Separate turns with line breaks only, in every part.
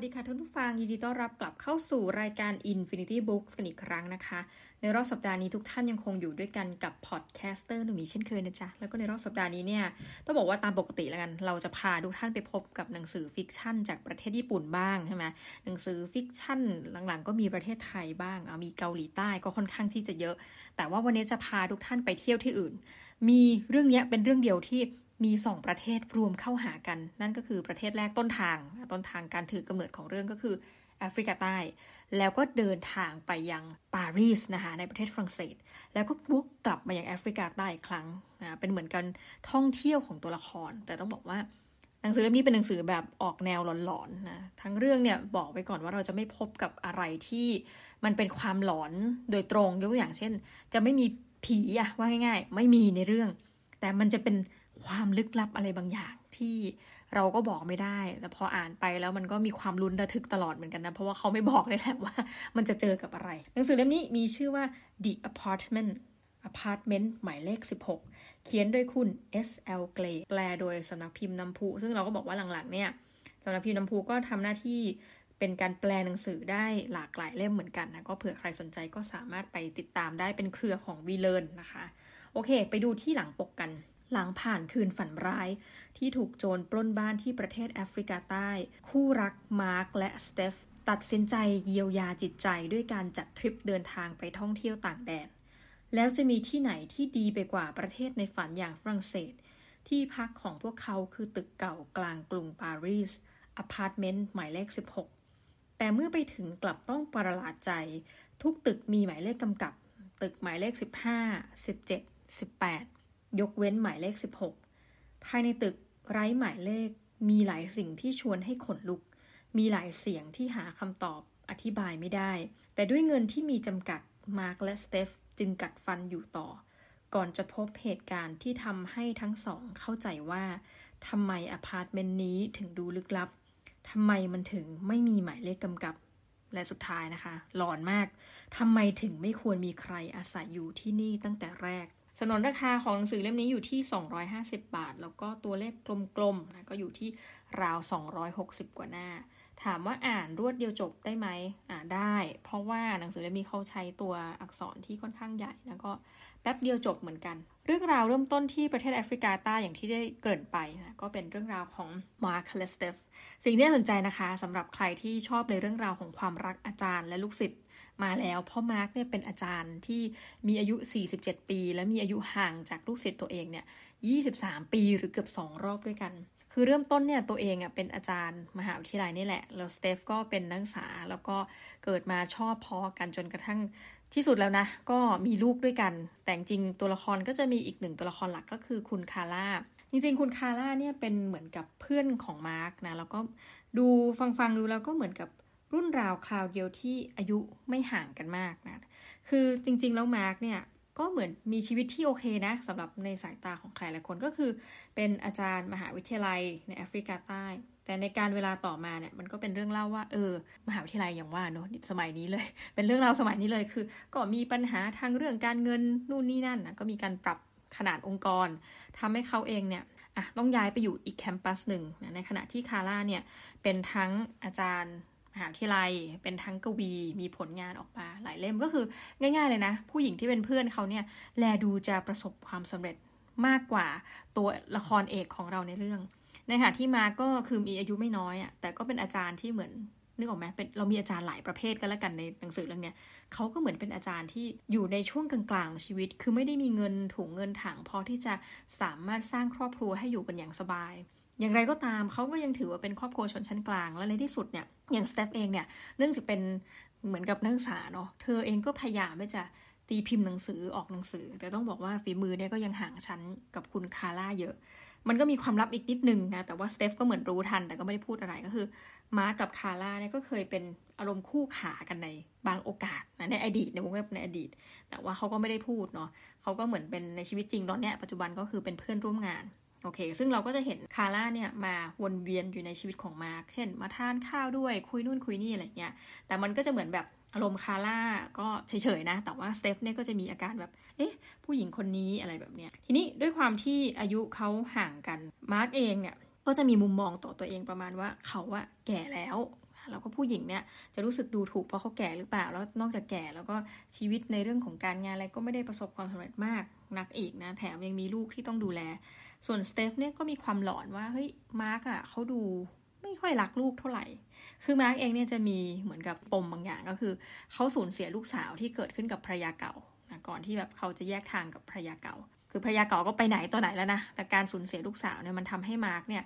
วัสดีค่ะท่านผู้ฟังยินดีต้อนรับกลับเข้าสู่รายการ Infinity Books กันอีกครั้งนะคะ ในรอบสัปดาห์นี้ทุกท่านยังคงอยู่ด้วยกันกับ podcaster หนุ่มีเช่นเคยนะจ๊ะ แล้วก็ในรอบสัปดาห์นี้เนี่ย ต้องบอกว่าตามปกติแล้วกัน เราจะพาทุกท่านไปพบกับหนังสือ fiction จากประเทศญี่ปุ่นบ้างใช่ไหมหนังสือ fiction หลังๆ ก็มีประเทศไทยบ้างมีเกาหลีใต้ก็ค่อนข้างที่จะเยอะ แต่ว่าวันนี้จะพาทุกท่านไปเที่ยวที่อื่น มีเรื่องนี้เป็นเรื่องเดียวที่ มีสองประเทศรวมเข้าหากัน นั่นก็คือประเทศแรกต้นทาง ต้นทางการถือกำเนิดของเรื่องก็คือแอฟริกาใต้ แล้วก็เดินทางไปยังปารีสนะคะในประเทศฝรั่งเศส แล้วก็วกกลับมายังแอฟริกาใต้อีกครั้งนะเป็นเหมือนกันท่องเที่ยวของตัวละคร แต่ต้องบอกว่าหนังสือเล่มนี้เป็นหนังสือแบบออกแนวหลอนๆนะทั้งเรื่องเนี่ยบอกไปก่อนว่าเราจะไม่พบกับอะไรที่มันเป็นความหลอนโดยตรงยกตัวอย่างเช่น จะไม่มีผีอะว่าง่าย ๆ ไม่มีในเรื่อง แต่มันจะเป็น ความลึกลับอะไรบางอย่างที่เราก็บอกไม่ได้ แต่พออ่านไปแล้วมันก็มีความลุ้นระทึกตลอดเหมือนกันนะ เพราะว่าเขาไม่บอกเลยแหละว่า มันจะเจอกับอะไร หนังสือเล่มนี้มีชื่อว่า The Apartment Apartment หมายเลข 16 เขียนโดยคุณ S.L. Gray แปลโดยสำนักพิมพ์น้ำพุซึ่งเราก็บอกว่าหลังๆ เนี่ยสำนักพิมพ์น้ำพุก็ทำหน้าที่เป็นการแปลหนังสือได้หลากหลายเล่มเหมือนกันนะก็เผื่อใครสนใจก็สามารถไปติดตามได้เป็นเครือของวีเลนนะคะ โอเค ไปดูที่หลังปกกัน หลังผ่านคืนฝันร้าย ที่ถูกโจรปล้นบ้านที่ประเทศแอฟริกาใต้ คู่รักมาร์กและสเตฟตัดสินใจเยียวยาจิตใจด้วยการจัดทริปเดินทางไปท่องเที่ยวต่างแดน แล้วจะมีที่ไหนที่ดีไปกว่าประเทศในฝันอย่างฝรั่งเศส ที่พักของพวกเขาคือตึกเก่ากลางกรุงปารีสอพาร์ตเมนต์หมายเลข 16 แต่เมื่อไปถึงกลับต้องประหลาดใจ ทุกตึกมีหมายเลขกำกับ ตึกหมายเลข 15 17 18 ยกเว้นหมายเลข 16 ภายในตึกไร้หมายเลขมีหลายสิ่งที่ชวนให้ขนลุก มีหลายเสียงที่หาคำตอบอธิบายไม่ได้ แต่ด้วยเงินที่มีจำกัด มาร์กและสเตฟจึงกัดฟันอยู่ต่อ ก่อนจะพบเหตุการณ์ที่ทำให้ทั้งสองเข้าใจว่าทำไมอพาร์ตเมนต์นี้ถึงดูลึกลับทำไมมันถึงไม่มีหมายเลขกำกับ และสุดท้ายนะคะ หลอนมากทำไมถึงไม่ควรมีใครอาศัยอยู่ที่นี่ตั้งแต่แรก สนนราคาของหนังสือเล่มนี้อยู่ที่ 250 บาท แล้วก็ตัวเลขกลมๆนะก็อยู่ที่ราว 260 กว่าหน้า ถามว่าอ่านรวดเดียวจบได้ไหมอ่านได้ เพราะว่าหนังสือเล่มนี้เขาใช้ตัวอักษรที่ค่อนข้างใหญ่ แล้วก็แป๊บเดียวจบเหมือนกัน เรื่องราวเริ่มต้นที่ประเทศแอฟริกาใต้อย่างที่ได้เกริ่นไปนะก็เป็นเรื่องราวของมาร์คและสเตฟสิ่งที่น่าสนใจนะคะสำหรับใครที่ชอบในเรื่องราวของความรักอาจารย์และลูกศิษย์ มาแล้วพ่อมาร์กเนี่ยเป็นอาจารย์ที่มีอายุ 47 ปี และมีอายุห่างจากลูกศิษย์ตัวเองเนี่ย 23 ปีหรือเกือบ 2 รอบด้วยกัน คือเริ่มต้นเนี่ยตัวเองอะเป็นอาจารย์มหาวิทยาลัยนี่แหละ แล้วสเตฟก็เป็นนักศึกษาแล้วก็เกิดมาชอบพอกันจนกระทั่งที่สุดแล้วนะ ก็มีลูกด้วยกัน แต่จริงตัวละครก็จะมีอีกหนึ่งตัวละครหลักก็คือคุณคาร่าจริงๆ คุณคาร่าเนี่ยเป็นเหมือนกับเพื่อนของมาร์กนะ แล้วก็ดูฟังๆดูแล้วก็เหมือนกับ รุ่นราวคราวเดียวที่อายุไม่ห่างกันมากนะ คือจริง ๆ แล้วมาร์กเนี่ยก็เหมือนมีชีวิตที่โอเคนะสำหรับในสายตาของใครหลายคนก็คือ เป็นอาจารย์มหาวิทยาลัยในแอฟริกาใต้ แต่ในการเวลาต่อมาเนี่ยมันก็เป็นเรื่องเล่าว่าเออ มหาวิทยาลัยอย่างว่าเนาะสมัยนี้เลย เป็นเรื่องราวสมัยนี้เลยคือ ก็มีปัญหาทางเรื่องการเงินนู่นนี่นั่นนะก็มีการปรับขนาดองค์กรทำให้เขาเองเนี่ยอะต้องย้ายไปอยู่อีกแคมปัสหนึ่งนะในขณะที่คาร่าเนี่ยเป็นทั้งอาจารย์ หาวิทยาลัยเป็นทั้งกวีมีผลงานออกมาหลายเล่มก็คือง่าย ๆ เลยนะ ผู้หญิงที่เป็นเพื่อนเขาเนี่ยแลดูจะประสบความสำเร็จมากกว่าตัวละครเอกของเราในเรื่องในขณะที่มาก็คือมีอายุไม่น้อยอะแต่ก็เป็นอาจารย์ที่เหมือนนึกออกไหมเป็นเรามีอาจารย์หลายประเภทกันแล้วกันในหนังสือเรื่องเนี้ยเขาก็เหมือนเป็นอาจารย์ที่อยู่ในช่วงกลางๆชีวิต คือไม่ได้มีเงินถุงเงินถังพอที่จะสามารถสร้างครอบครัวให้อยู่กันอย่างสบาย อย่างไรก็ตามเขาก็ยังถือว่าเป็นครอบครัวชนชั้นกลาง และในที่สุดเนี่ยอย่างสเตฟเองเนี่ยเนื่องจากเป็นเหมือนกับนักศึกษาเนาะเธอเองก็พยายามที่จะตีพิมพ์หนังสือออกหนังสือ แต่ต้องบอกว่าฝีมือเนี่ยก็ยังห่างชั้นกับคุณคาร่าเยอะ มันก็มีความลับอีกนิดนึงนะแต่ว่าสเตฟก็เหมือนรู้ทัน แต่ก็ไม่ได้พูดอะไรก็คือ มาร์กับคาร่าเนี่ยก็เคยเป็นอารมณ์คู่ขากันในบางโอกาสนะในอดีตในวงเล็บในอดีต แต่ว่าเขาก็ไม่ได้พูดเนาะเขาก็เหมือนเป็นในชีวิตจริงตอนเนี้ยปัจจุบันก็คือเป็นเพื่อนร่วมงาน โอเค ซึ่งเราก็จะเห็นคาร่าเนี่ยมาวนเวียนอยู่ในชีวิตของมาร์คเช่น มาทานข้าวด้วยคุยนู่นคุยนี่อะไรเงี้ย แต่มันก็จะเหมือนแบบอารมณ์คาร่าก็เฉยๆนะ แต่ว่าสเตฟเนี่ยก็จะมีอาการแบบ เอ๊ะ ผู้หญิงคนนี้อะไรแบบเนี้ย ทีนี้ด้วยความที่อายุเขาห่างกัน มาร์คเองเนี่ย ก็จะมีมุมมองต่อตัวเองประมาณว่าเขาอะแก่แล้ว แล้วก็ผู้หญิงเนี่ยจะรู้สึกดูถูกเพราะเขาแก่หรือเปล่า แล้วนอกจากแก่แล้วก็ชีวิตในเรื่องของการงานอะไรก็ไม่ได้ประสบความสำเร็จมากนักอีกนะแถมยังมีลูกที่ต้องดูแล ส่วนสเตฟเนี่ยก็มีความหลอนว่าเฮ้ยมาร์กอะเขาดูไม่ค่อยรักลูกเท่าไหร่ คือมาร์กเองเนี่ยจะมีเหมือนกับปมบางอย่างก็คือเขาสูญเสียลูกสาวที่เกิดขึ้นกับภรรยาเก่านะก่อนที่แบบเขาจะแยกทางกับภรรยาเก่า คือภรรยาเก่าก็ไปไหนตัวไหนแล้วนะ แต่การสูญเสียลูกสาวเนี่ยมันทำให้มาร์กเนี่ย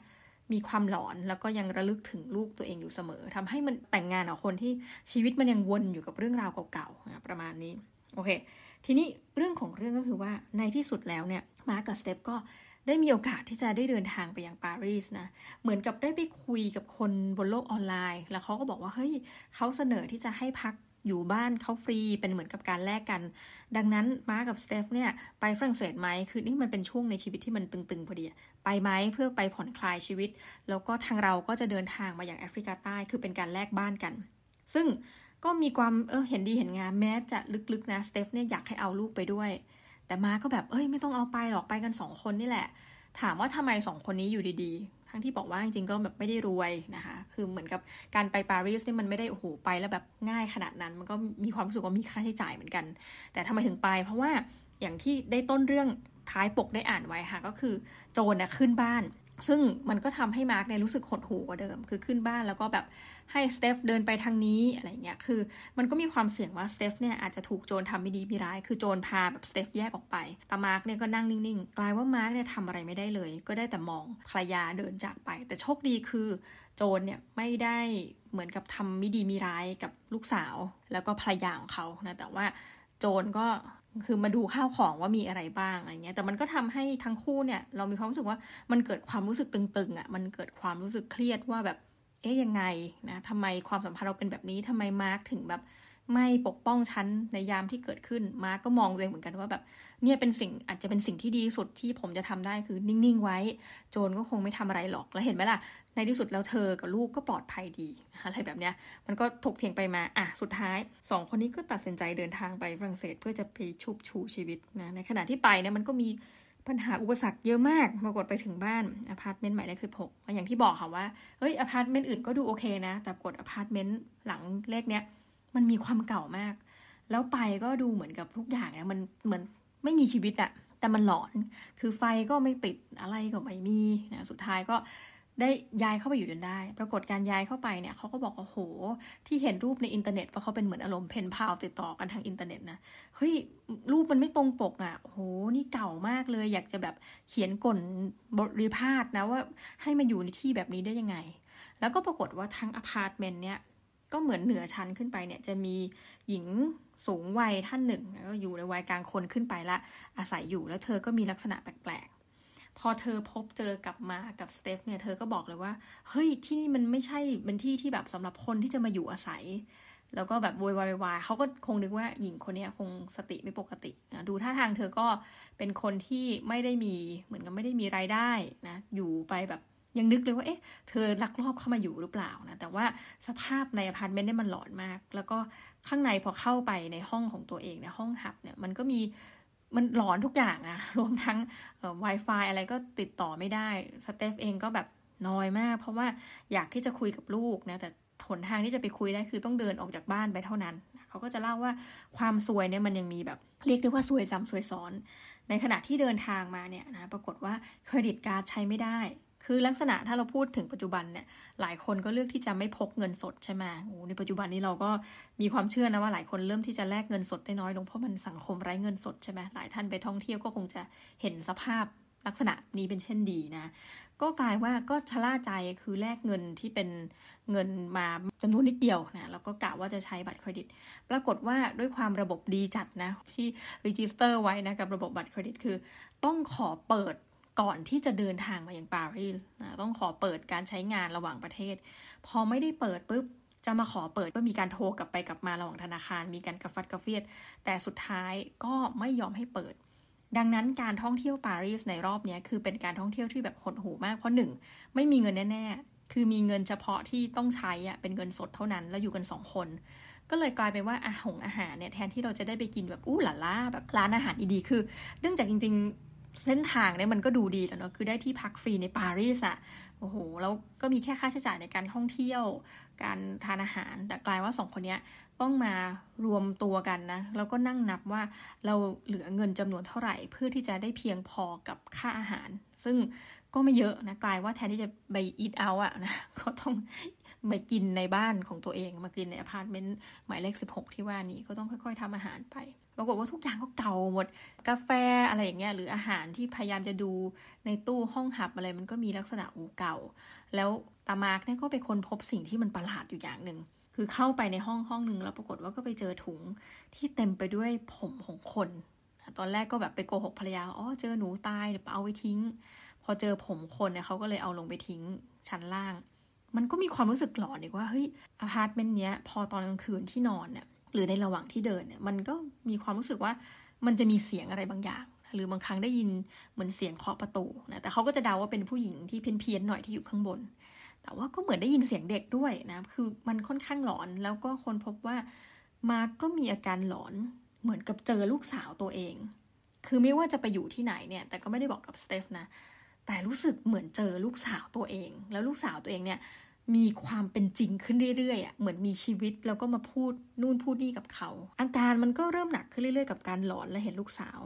มีความหลอนแล้วก็ยังระลึกถึงลูกตัวเองอยู่เสมอทำให้มันแต่งงานกับคนที่ชีวิตมันยังวนอยู่กับเรื่องราวเก่าๆประมาณนี้โอเค ทีนี้เรื่องของเรื่องก็คือว่าในที่สุดแล้วเนี่ยมาร์กกับสเตฟก็ได้มีโอกาสที่จะได้เดินทางไปยังปารีสนะ เหมือนกับได้ไปคุยกับคนบนโลกออนไลน์ แล้วเขาก็บอกว่าเฮ้ยเขาเสนอที่จะให้พัก อยู่บ้านเขาฟรีเป็นเหมือนกับการแลกกัน ดังนั้นมาร์กกับสเตฟเนี่ยไปฝรั่งเศสไหมคือนี่มันเป็นช่วงในชีวิตที่มันตึงๆพอดีไปไหมเพื่อไปผ่อนคลายชีวิต แล้วก็ทางเราก็จะเดินทางมาอย่างแอฟริกาใต้คือเป็นการแลกบ้านกัน ซึ่งก็มีความเออเห็นดีเห็นงามแม้จะลึกๆนะสเตฟเนี่ยอยากให้เอาลูกไปด้วย แต่มาก็แบบเอ้ยไม่ต้องเอาไปหรอกไปกันสองคนนี่แหละ ถามว่าทำไมสองคนนี้อยู่ดีๆ ทั้งที่บอกว่าจริงๆก็แบบไม่ได้รวยนะคะ คือเหมือนกับการไปปารีสนี่มันไม่ได้โอ้โหไปแล้วแบบง่ายขนาดนั้น มันก็มีความรู้สึกว่ามีค่าใช้จ่ายเหมือนกัน แต่ทำไมถึงไป เพราะว่าอย่างที่ได้ต้นเรื่องท้ายปกได้อ่านไว้ค่ะ ก็คือโจรนะขึ้นบ้าน ซึ่งมันก็ทำให้มาร์กเนี่ยรู้สึกหดหูกว่าเดิม คือขึ้นบ้านแล้วก็แบบให้สเตฟเดินไปทางนี้อะไรเงี้ย คือมันก็มีความเสี่ยงว่าสเตฟเนี่ยอาจจะถูกโจรทำไม่ดีไม่ร้าย คือโจรพาแบบสเตฟแยกออกไป แต่มาร์กเนี่ยก็นั่งนิ่งๆ กลายว่ามาร์กเนี่ยทำอะไรไม่ได้เลย ก็ได้แต่มองภรรยาเดินจากไป แต่โชคดีคือโจรเนี่ยไม่ได้เหมือนกับทำไม่ดีไม่ร้ายกับลูกสาว แล้วก็ภรรยาของเขานะ แต่ว่าโจรก็ คือมาดูข้าวของว่ามีอะไรบ้างอะไรเงี้ย แต่มันก็ทำให้ทั้งคู่เนี่ย เรามีความรู้สึกว่ามันเกิดความรู้สึกตึงๆอะ่ะ มันเกิดความรู้สึกเครียดว่าแบบ เอ๊ยยังไงนะทำไมความสัมพันธ์เราเป็นแบบนี้ทำไมมาร์กถึงแบบ ไม่ปกป้องฉันในยามที่เกิดขึ้น มาร์กก็มองตัวเองเหมือนกันว่าแบบเนี่ยเป็นสิ่งอาจจะเป็นสิ่งที่ดีสุดที่ผมจะทำได้คือนิ่งๆไว้ โจรก็คงไม่ทำอะไรหรอก แล้วเห็นไหมล่ะ ในที่สุดแล้วเธอกับลูกก็ปลอดภัยดีอะไรแบบเนี้ย มันก็ถกเถียงไปมาอะสุดท้ายสองคนนี้ก็ตัดสินใจเดินทางไปฝรั่งเศสเพื่อจะไปชุบชูชีวิตนะในขณะที่ไปเนี่ยมันก็มีปัญหาอุปสรรคเยอะมากปรากฏไปถึงบ้านอพาร์ตเมนต์หมายเลขสิบหกอย่างที่บอกค่ะว่าเฮ้ยอพาร์ตเมนต์อื่นก็ดูโอเคนะ แต่กับอพาร์ตเมนต์หมายเลขเนี้ย มันมีความเก่ามาก แล้วไปก็ดูเหมือนกับทุกอย่างเนี่ยมันเหมือนไม่มีชีวิตอะแต่มันหลอน คือไฟก็ไม่ติดอะไรก็ไม่มีนะสุดท้ายก็ได้ย้ายเข้าไปอยู่จนได้ ปรากฏการย้ายเข้าไปเนี่ยเขาก็บอกว่าโห ที่เห็นรูปในอินเทอร์เน็ตว่าเขาเป็นเหมือนอารมณ์ pen pal ติดต่อกันทางอินเทอร์เน็ตนะ เฮ้ย รูปมันไม่ตรงปกอะ่ะโห นี่เก่ามากเลย อยากจะแบบเขียนก่นบริพาทนะว่าให้มาอยู่ในที่แบบนี้ได้ยังไง แล้วก็ปรากฏว่าทั้งอพาร์ตเมนต์เนี่ย ก็เหมือนเหนือชั้นขึ้นไปเนี่ยจะมีหญิงสูงวัยท่านหนึ่งแล้วก็อยู่ในวัยกลางคนขึ้นไปละอาศัยอยู่แล้วเธอก็มีลักษณะแปลกๆ พอเธอพบเจอกลับมากับสเตฟเนี่ยเธอก็บอกเลยว่าเฮ้ยที่นี่มันไม่ใช่เป็นที่ที่แบบสำหรับคนที่จะมาอยู่อาศัย แล้วก็แบบโวยวายวายเขาก็คงนึกว่าหญิงคนนี้คงสติไม่ปกตินะดูท่าทางเธอก็เป็นคนที่ไม่ได้มีเหมือนกับไม่ได้มีรายได้นะอยู่ไปแบบ ยังนึกเลยว่าเอ๊ะเธอลักลอบเข้ามาอยู่หรือเปล่านะแต่ว่าสภาพในอพาร์ตเมนต์เนี่ยมันหลอนมาก แล้วก็ข้างในพอเข้าไปในห้องของตัวเองในห้องหับเนี่ยมันก็มีมันหลอนทุกอย่างนะรวมทั้ง Wi-Fi อะไรก็ติดต่อไม่ได้สเตฟเองก็แบบน้อยมาก เพราะว่าอยากที่จะคุยกับลูกนะแต่หนทางที่จะไปคุยได้คือต้องเดินออกจากบ้านไปเท่านั้น เขาก็จะเล่าว่าความซวยเนี่ยมันยังมีแบบเรียกได้ว่าซวยจำซวยซ้อน ในขณะที่เดินทางมาเนี่ยนะปรากฏว่าเครดิตการ์ดใช้ไม่ได้ คือลักษณะถ้าเราพูดถึงปัจจุบันเนี่ยหลายคนก็เลือกที่จะไม่พกเงินสดใช่ไหมโอ้ในปัจจุบันนี้เราก็มีความเชื่อนะว่าหลายคนเริ่มที่จะแลกเงินสดได้น้อยลงเพราะมันสังคมไร้เงินสดใช่ไหมหลายท่านไปท่องเที่ยวก็คงจะเห็นสภาพลักษณะนี้เป็นเช่นดีนะ ก็กลายว่าก็ชะล่าใจคือแลกเงินที่เป็นเงินมาจำนวนนิดเดียวนะแล้วก็กะว่าจะใช้บัตรเครดิต ปรากฏว่าด้วยความระบบดีจัดนะที่ register ไว้นะกับระบบบัตรเครดิตคือ ต้องขอเปิด ก่อนที่จะเดินทางมาอย่างปารีสนะต้องขอเปิดการใช้งานระหว่างประเทศ พอไม่ได้เปิดปุ๊บจะมาขอเปิดก็มีการโทรกลับไปกลับมาระหว่างธนาคาร มีการกระฟัดกระเฟียด แต่สุดท้ายก็ไม่ยอมให้เปิด ดังนั้นการท่องเที่ยวปารีสในรอบนี้คือเป็นการท่องเที่ยวที่แบบหดหูมากเพราะหนึ่งไม่มีเงินแน่ๆ คือมีเงินเฉพาะที่ต้องใช้อะเป็นเงินสดเท่านั้นแล้วอยู่กันสองคน ก็เลยกลายเป็นว่าอาหงอาหารเนี่ยแทนที่เราจะได้ไปกินแบบอู้หลาล่าแบบร้านอาหารดีๆคือ เนื่องจากจริงๆ เส้นทางเนี่ยมันก็ดูดีแล้วเนาะคือได้ที่พักฟรีในปารีสอะโอ้โหแล้วก็มีแค่ค่าใช้จ่ายในการท่องเที่ยว การทานอาหาร แต่กลายว่าสองคนนี้ต้องมารวมตัวกันนะแล้วก็นั่งนับว่าเราเหลือเงินจำนวนเท่าไหร่ เพื่อที่จะได้เพียงพอกับค่าอาหาร ซึ่งก็ไม่เยอะนะกลายว่าแทนที่จะไป eat out อะนะก็ต้องไปกินในบ้านของตัวเองมากินในอพาร์ตเมนต์หมายเลข16 ที่ว่านี้ก็ต้องค่อย ๆทำอาหารไป ปรากฏว่าทุกอย่างก็เก่าหมด กาแฟอะไรอย่างเงี้ยหรืออาหารที่พยายามจะดูในตู้ห้องหับอะไรมันก็มีลักษณะอูเก่า แล้วตามาร์กเนี่ยก็ไปค้นพบสิ่งที่มันประหลาดอยู่อย่างหนึ่งคือเข้าไปในห้องห้องหนึ่งแล้วปรากฏว่าก็ไปเจอถุงที่เต็มไปด้วยผมของคน ตอนแรกก็แบบไปโกหกภรรยาอ๋อเจอหนูตายเดี๋ยวเอาไปทิ้ง พอเจอผมคนเนี่ยเขาก็เลยเอาลงไปทิ้งชั้นล่าง มันก็มีความรู้สึกหลอนอีกว่าเฮ้ยอพาร์ตเมนต์เนี้ยพอตอนกลางคืนที่นอนเนี่ย หรือในระหว่างที่เดินเนี่ยมันก็มีความรู้สึกว่ามันจะมีเสียงอะไรบางอย่าง หรือบางครั้งได้ยินเหมือนเสียงเคาะประตูนะแต่เขาก็จะเดาว่าเป็นผู้หญิงที่เพี้ยนๆหน่อยที่อยู่ข้างบน แต่ว่าก็เหมือนได้ยินเสียงเด็กด้วยนะคือมันค่อนข้างหลอนแล้วก็คนพบว่ามาก็มีอาการหลอนเหมือนกับเจอลูกสาวตัวเอง คือไม่ว่าจะไปอยู่ที่ไหนเนี่ย แต่ก็ไม่ได้บอกกับสเตฟนะ แต่รู้สึกเหมือนเจอลูกสาวตัวเอง แล้วลูกสาวตัวเองเนี่ย มีความเป็นจริงขึ้นเรื่อยๆอะเหมือนมีชีวิตแล้วก็มาพูดนู่นพูดนี่กับเขา อาการมันก็เริ่มหนักขึ้นเรื่อยๆ กับการหลอนและเห็นลูกสาว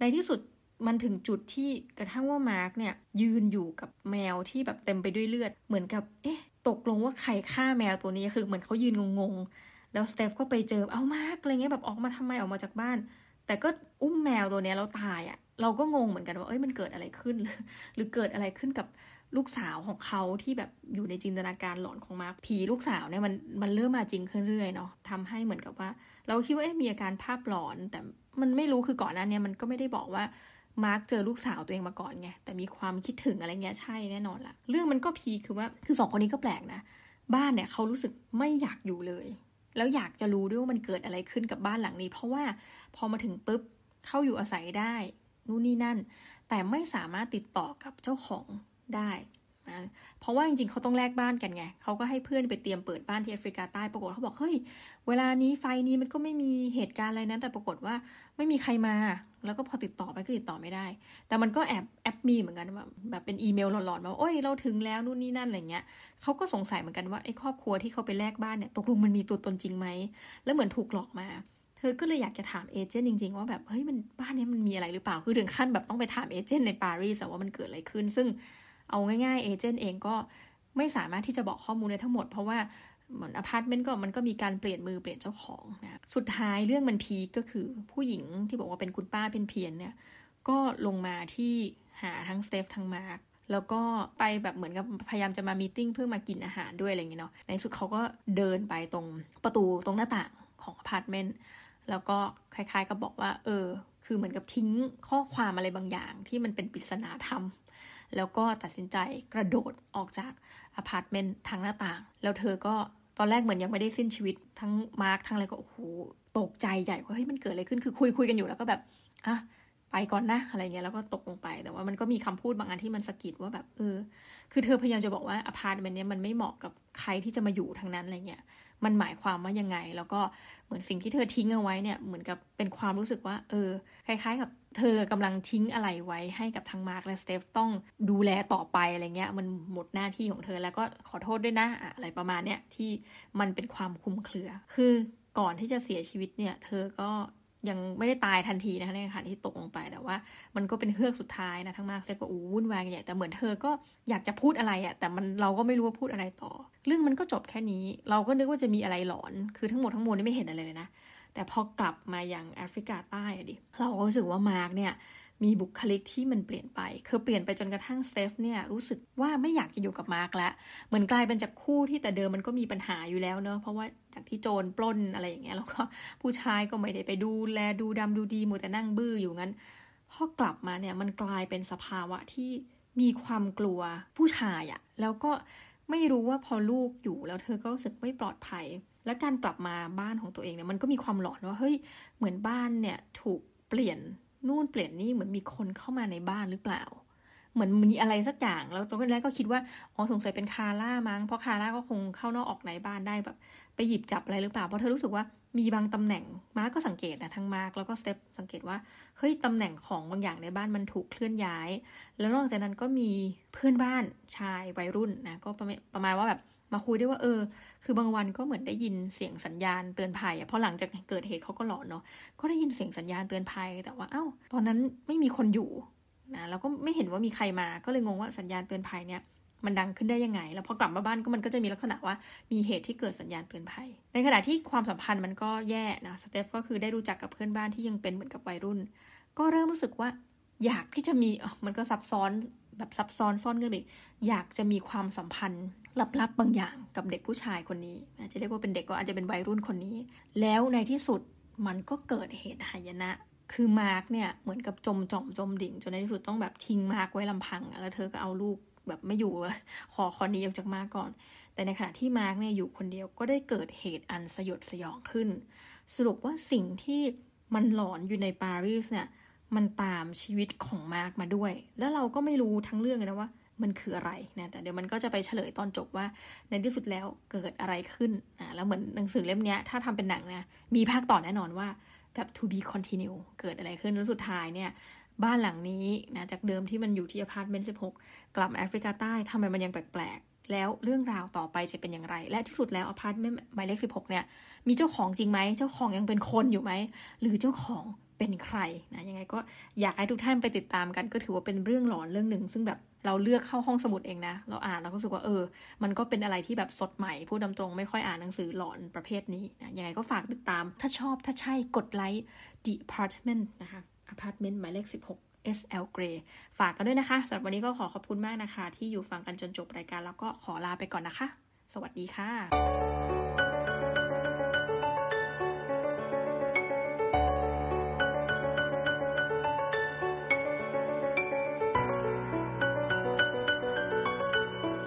ในที่สุดมันถึงจุดที่กระทั่งว่ามาร์กเนี่ยยืนอยู่กับแมวที่แบบเต็มไปด้วยเลือด เหมือนกับ เอ๊ะ ตกลงว่าใครฆ่าแมวตัวนี้คือเหมือนเขายืนงงๆ แล้วสเตฟก็ไปเจอเอามาร์กอะไรเงี้ยแบบออกมาทำไมออกมาจากบ้าน แต่ก็อุ้มแมวตัวนี้แล้วตายอะ่ะเราก็งงเหมือนกันว่าเอ้ยมันเกิดอะไรขึ้น หรือเกิดอะไรขึ้นกับ ลูกสาวของเขาที่แบบอยู่ในจินตนาการหลอนของมาร์คผีลูกสาวเนี่ยมันมันเริ่มมาจริงขึ้นเรื่อยเนาะทำให้เหมือนกับว่า เราคิดว่าเอ๊ะมีอาการภาพหลอน แต่มันไม่รู้คือก่อนหน้านี้มันก็ไม่ได้บอกว่ามาร์คเจอลูกสาวตัวเองมาก่อนไงแต่มีความคิดถึงอะไรเงี้ยใช่แน่นอนละเรื่องมันก็พีคือว่าคือสองคนนี้ก็แปลกนะบ้านเนี่ยเขารู้สึกไม่อยากอยู่เลย แล้วอยากจะรู้ด้วยว่ามันเกิดอะไรขึ้นกับบ้านหลังนี้ เพราะว่าพอมาถึงปุ๊บเข้าอยู่อาศัยได้นู่นนี่นั่น แต่ไม่สามารถติดต่อกับเจ้าของ ได้นะเพราะว่าจริงๆเขาต้องแลกบ้านกันไงเขาก็ให้เพื่อนไปเตรียมเปิดบ้านที่แอฟริกาใต้ปรากฏเขาบอกเฮ้ยเวลานี้ไฟนี้มันก็ไม่มีเหตุการณ์อะไรนะแต่ปรากฏว่าไม่มีใครมา แล้วก็พอติดต่อไปก็ติดต่อไม่ได้ แต่มันก็แอบแอปมีเหมือนกันแบบแบบเป็นอีเมลหลอนๆว่าโอ้ยเราถึงแล้วนู่นนี่นั่นอะไรเงี้ยเขาก็สงสัยเหมือนกันว่าไอ้ครอบครัวที่เขาไปแลกบ้านเนี่ยตกลงมันมีตัวตนจริงไหมแล้วเหมือนถูกหลอกมาเธอก็เลยอยากจะถามเอเจนต์จริงๆ ว่าแบบเฮ้ยมันบ้านนี้มันมีอะไรหรือเปล่าคือถึงขั้นแบบต้องไปถามเอเจนต์ในปารีสว่ามันเกิดอะไรขึ้น ซึ่ง เอาง่ายๆ agent เองก็ไม่สามารถที่จะบอกข้อมูลได้ทั้งหมด เพราะว่าเหมือนอพาร์ตเมนต์ก็มันก็มีการเปลี่ยนมือเปลี่ยนเจ้าของนะสุดท้ายเรื่องมัน peak ก็คือผู้หญิงที่บอกว่าเป็นคุณป้าเป็นเพี้ยนเนี่ยก็ลงมาที่หาทั้งสเตฟทั้งมาร์กแล้วก็ไปแบบเหมือนกับพยายามจะมา meeting เพื่อมากินอาหารด้วยอะไรอย่างเงี้ยเนาะในสุดเขาก็เดินไปตรงประตูตรงหน้าต่างของอพาร์ตเมนต์แล้วก็คล้ายๆกับบอกว่า เออ คือเหมือนกับทิ้งข้อความอะไรบางอย่างที่มันเป็นปริศนาธรรม แล้วก็ตัดสินใจกระโดดออกจากอพาร์ตเมนต์ทางหน้าต่าง แล้วเธอก็ตอนแรกเหมือนยังไม่ได้สิ้นชีวิตทั้งมาร์คทั้งอะไรก็โอ้โหตกใจใหญ่ว่าเฮ้ยมันเกิดอะไรขึ้นคือคุยคุยกันอยู่แล้วก็แบบอะไปก่อนนะอะไรเงี้ยแล้วก็ตกลงไป แต่ว่ามันก็มีคำพูดบางอันที่มันสะกิดว่าแบบเออ คือเธอพยายามจะบอกว่าอพาร์ตเมนต์เนี้ยมันไม่เหมาะกับใครที่จะมาอยู่ทางนั้นอะไรเงี้ย มันหมายความว่ายังไง แล้วก็เหมือนสิ่งที่เธอทิ้งเอาไว้เนี่ยเหมือนกับเป็นความรู้สึกว่า เออ คล้าย ๆ กับเธอกำลังทิ้งอะไรไว้ให้กับทางมาร์กและสเตฟต้องดูแลต่อไปอะไรเงี้ย มันหมดหน้าที่ของเธอแล้วก็ขอโทษด้วยนะอะไรประมาณเนี้ยที่มันเป็นความคุมเครือ คือก่อนที่จะเสียชีวิตเนี่ย เธอก็ ยังไม่ได้ตายทันทีนะคะในขณะที่ตกลงไปแต่ว่า มันก็เป็นเฮือกสุดท้ายนะทั้งมากเซก็อู้วุ่นวายกันใหญ่แต่เหมือนเธอก็อยากจะพูดอะไรอะ่ะแต่มันเราก็ไม่รู้ว่าพูดอะไรต่อ เรื่องมันก็จบแค่นี้ เราก็นึกว่าจะมีอะไรหลอน คือทั้งหมดทั้งมวลนี่ไม่เห็นอะไรเลยนะแต่พอกลับมาอย่างแอฟริกาใต้อะดิเราก็รู้สึกว่ามาร์กเนี่ย มีบุคลิกที่มันเปลี่ยนไปคือเปลี่ยนไปจนกระทั่งสเตฟเนี่ยรู้สึกว่าไม่อยากจะอยู่กับมาร์กแล้วเหมือนกลายเป็นจากคู่ที่แต่เดิมมันก็มีปัญหาอยู่แล้วเนอะเพราะว่าจากที่โจรปล้นอะไรอย่างเงี้ยแล้วก็ผู้ชายก็ไม่ได้ไปดูแลดูดำดูดีมัวแต่นั่งบื้ออยู่งั้นพอกลับมาเนี่ยมันกลายเป็นสภาวะที่มีความกลัวผู้ชายอะแล้วก็ไม่รู้ว่าพอลูกอยู่แล้วเธอก็รู้สึกไม่ปลอดภัย และการกลับมาบ้านของตัวเองเนี่ยมันก็มีความหลอนว่าเฮ้ยเหมือนบ้านเนี่ยถูกเปลี่ยน นู่นเปลี่ยนนี่เหมือนมีคนเข้ามาในบ้านหรือเปล่า เหมือนมีอะไรสักอย่างแล้วตอนแรกก็คิดว่าอ๋อสงสัยเป็นคาร่ามั้งเพราะคาร่าก็คงเข้านอกออกในบ้านได้แบบ ไปหยิบจับอะไรหรือเปล่าเพราะเธอรู้สึกว่ามีบางตำแหน่งมาร์กก็สังเกตนะทั้งมาร์กแล้วก็สเตฟสังเกตว่าเฮ้ยตำแหน่งของบางอย่างในบ้านมันถูกเคลื่อนย้าย แล้วนอกจากนั้นก็มีเพื่อนบ้านชายวัยรุ่นนะก็ประมาณว่าแบบ มาคุยได้ว่าเออ คือบางวันก็เหมือนได้ยินเสียงสัญญาณเตือนภัยอะเพราะหลังจากเกิดเหตุเขาก็หลอนเนาะก็ได้ยินเสียงสัญญาณเตือนภัย แต่ว่าเอ้า ตอนนั้นไม่มีคนอยู่นะแล้วก็ไม่เห็นว่ามีใครมา ก็เลยงงว่าสัญญาณเตือนภัยเนี่ยมันดังขึ้นได้ยังไง แล้วพอกลับมาบ้านก็มันก็จะมีลักษณะว่ามีเหตุที่เกิดสัญญาณเตือนภัย ในขณะที่ความสัมพันธ์มันก็แย่นะสเตฟก็คือได้รู้จักกับเพื่อนบ้านที่ยังเป็นเหมือนกับวัยรุ่น ก็เริ่มรู้สึกว่าอยากที่จะมีมันก็ซับซ้อน แบบซับซ้อนซ่อนเงื่อนอีกอยากจะมีความสัมพันธ์ลับๆบางอย่างกับเด็กผู้ชายคนนี้จะเรียกว่าเป็นเด็กก็อาจจะเป็นวัยรุ่นคนนี้ แล้วในที่สุดมันก็เกิดเหตุหายนะ คือมาร์กเนี่ยเหมือนกับจมจอมจมดิ่ง จนในที่สุดต้องแบบทิ้งมาร์กไว้ลำพัง แล้วเธอก็เอาลูกแบบไม่อยู่ขอคอนี้ออกจากมาร์กก่อน แต่ในขณะที่มาร์กเนี่ยอยู่คนเดียวก็ได้เกิดเหตุอันสยดสยองขึ้น สรุปว่าสิ่งที่มันหลอนอยู่ในปารีสเนี่ย มันตามชีวิตของมาร์กมาด้วย แล้วเราก็ไม่รู้ทั้งเรื่องเลยนะว่า มันคืออะไรนะแต่เดี๋ยวมันก็จะไปเฉลยตอนจบว่า ในที่สุดแล้วเกิดอะไรขึ้นอ่าแล้วเหมือนหนังสือเล่มนี้ถ้าทำเป็นหนังนะมีภาคต่อแน่นอนว่าแบบ to be continue เกิดอะไรขึ้นแล้วสุดท้ายเนี่ยบ้านหลังนี้นะจากเดิมที่มันอยู่ที่อพาร์ตเมนต์16 กลับแอฟริกาใต้ทำไมมันยังแปลกๆ แล้วเรื่องราวต่อไปจะเป็นอย่างไร และที่สุดแล้วอพาร์ตเมนต์หมายเลข16 เนี่ย มีเจ้าของจริงไหม เจ้าของยังเป็นคนอยู่ไหม หรือเจ้าของ เป็นใครนะยังไงก็อยากให้ทุกท่านไปติดตามกัน ก็ถือว่าเป็นเรื่องหลอนเรื่องหนึ่ง ซึ่งแบบเราเลือกเข้าห้องสมุดเองนะ เราอ่านเราก็รู้สึกว่าเออ มันก็เป็นอะไรที่แบบสดใหม่พูดตรงไม่ค่อยอ่านหนังสือหลอนประเภทนี้นะยังไงก็ฝากติดตาม ถ้าชอบถ้าใช่กดไลค์ Department นะคะ Apartment หมายเลข 16 SL Grey ฝากกันด้วยนะคะสำหรับวันนี้ก็ขอขอบคุณมากนะคะ ที่อยู่ฟังกันจนจบรายการแล้วก็ขอลาไปก่อนนะคะ สวัสดีค่ะ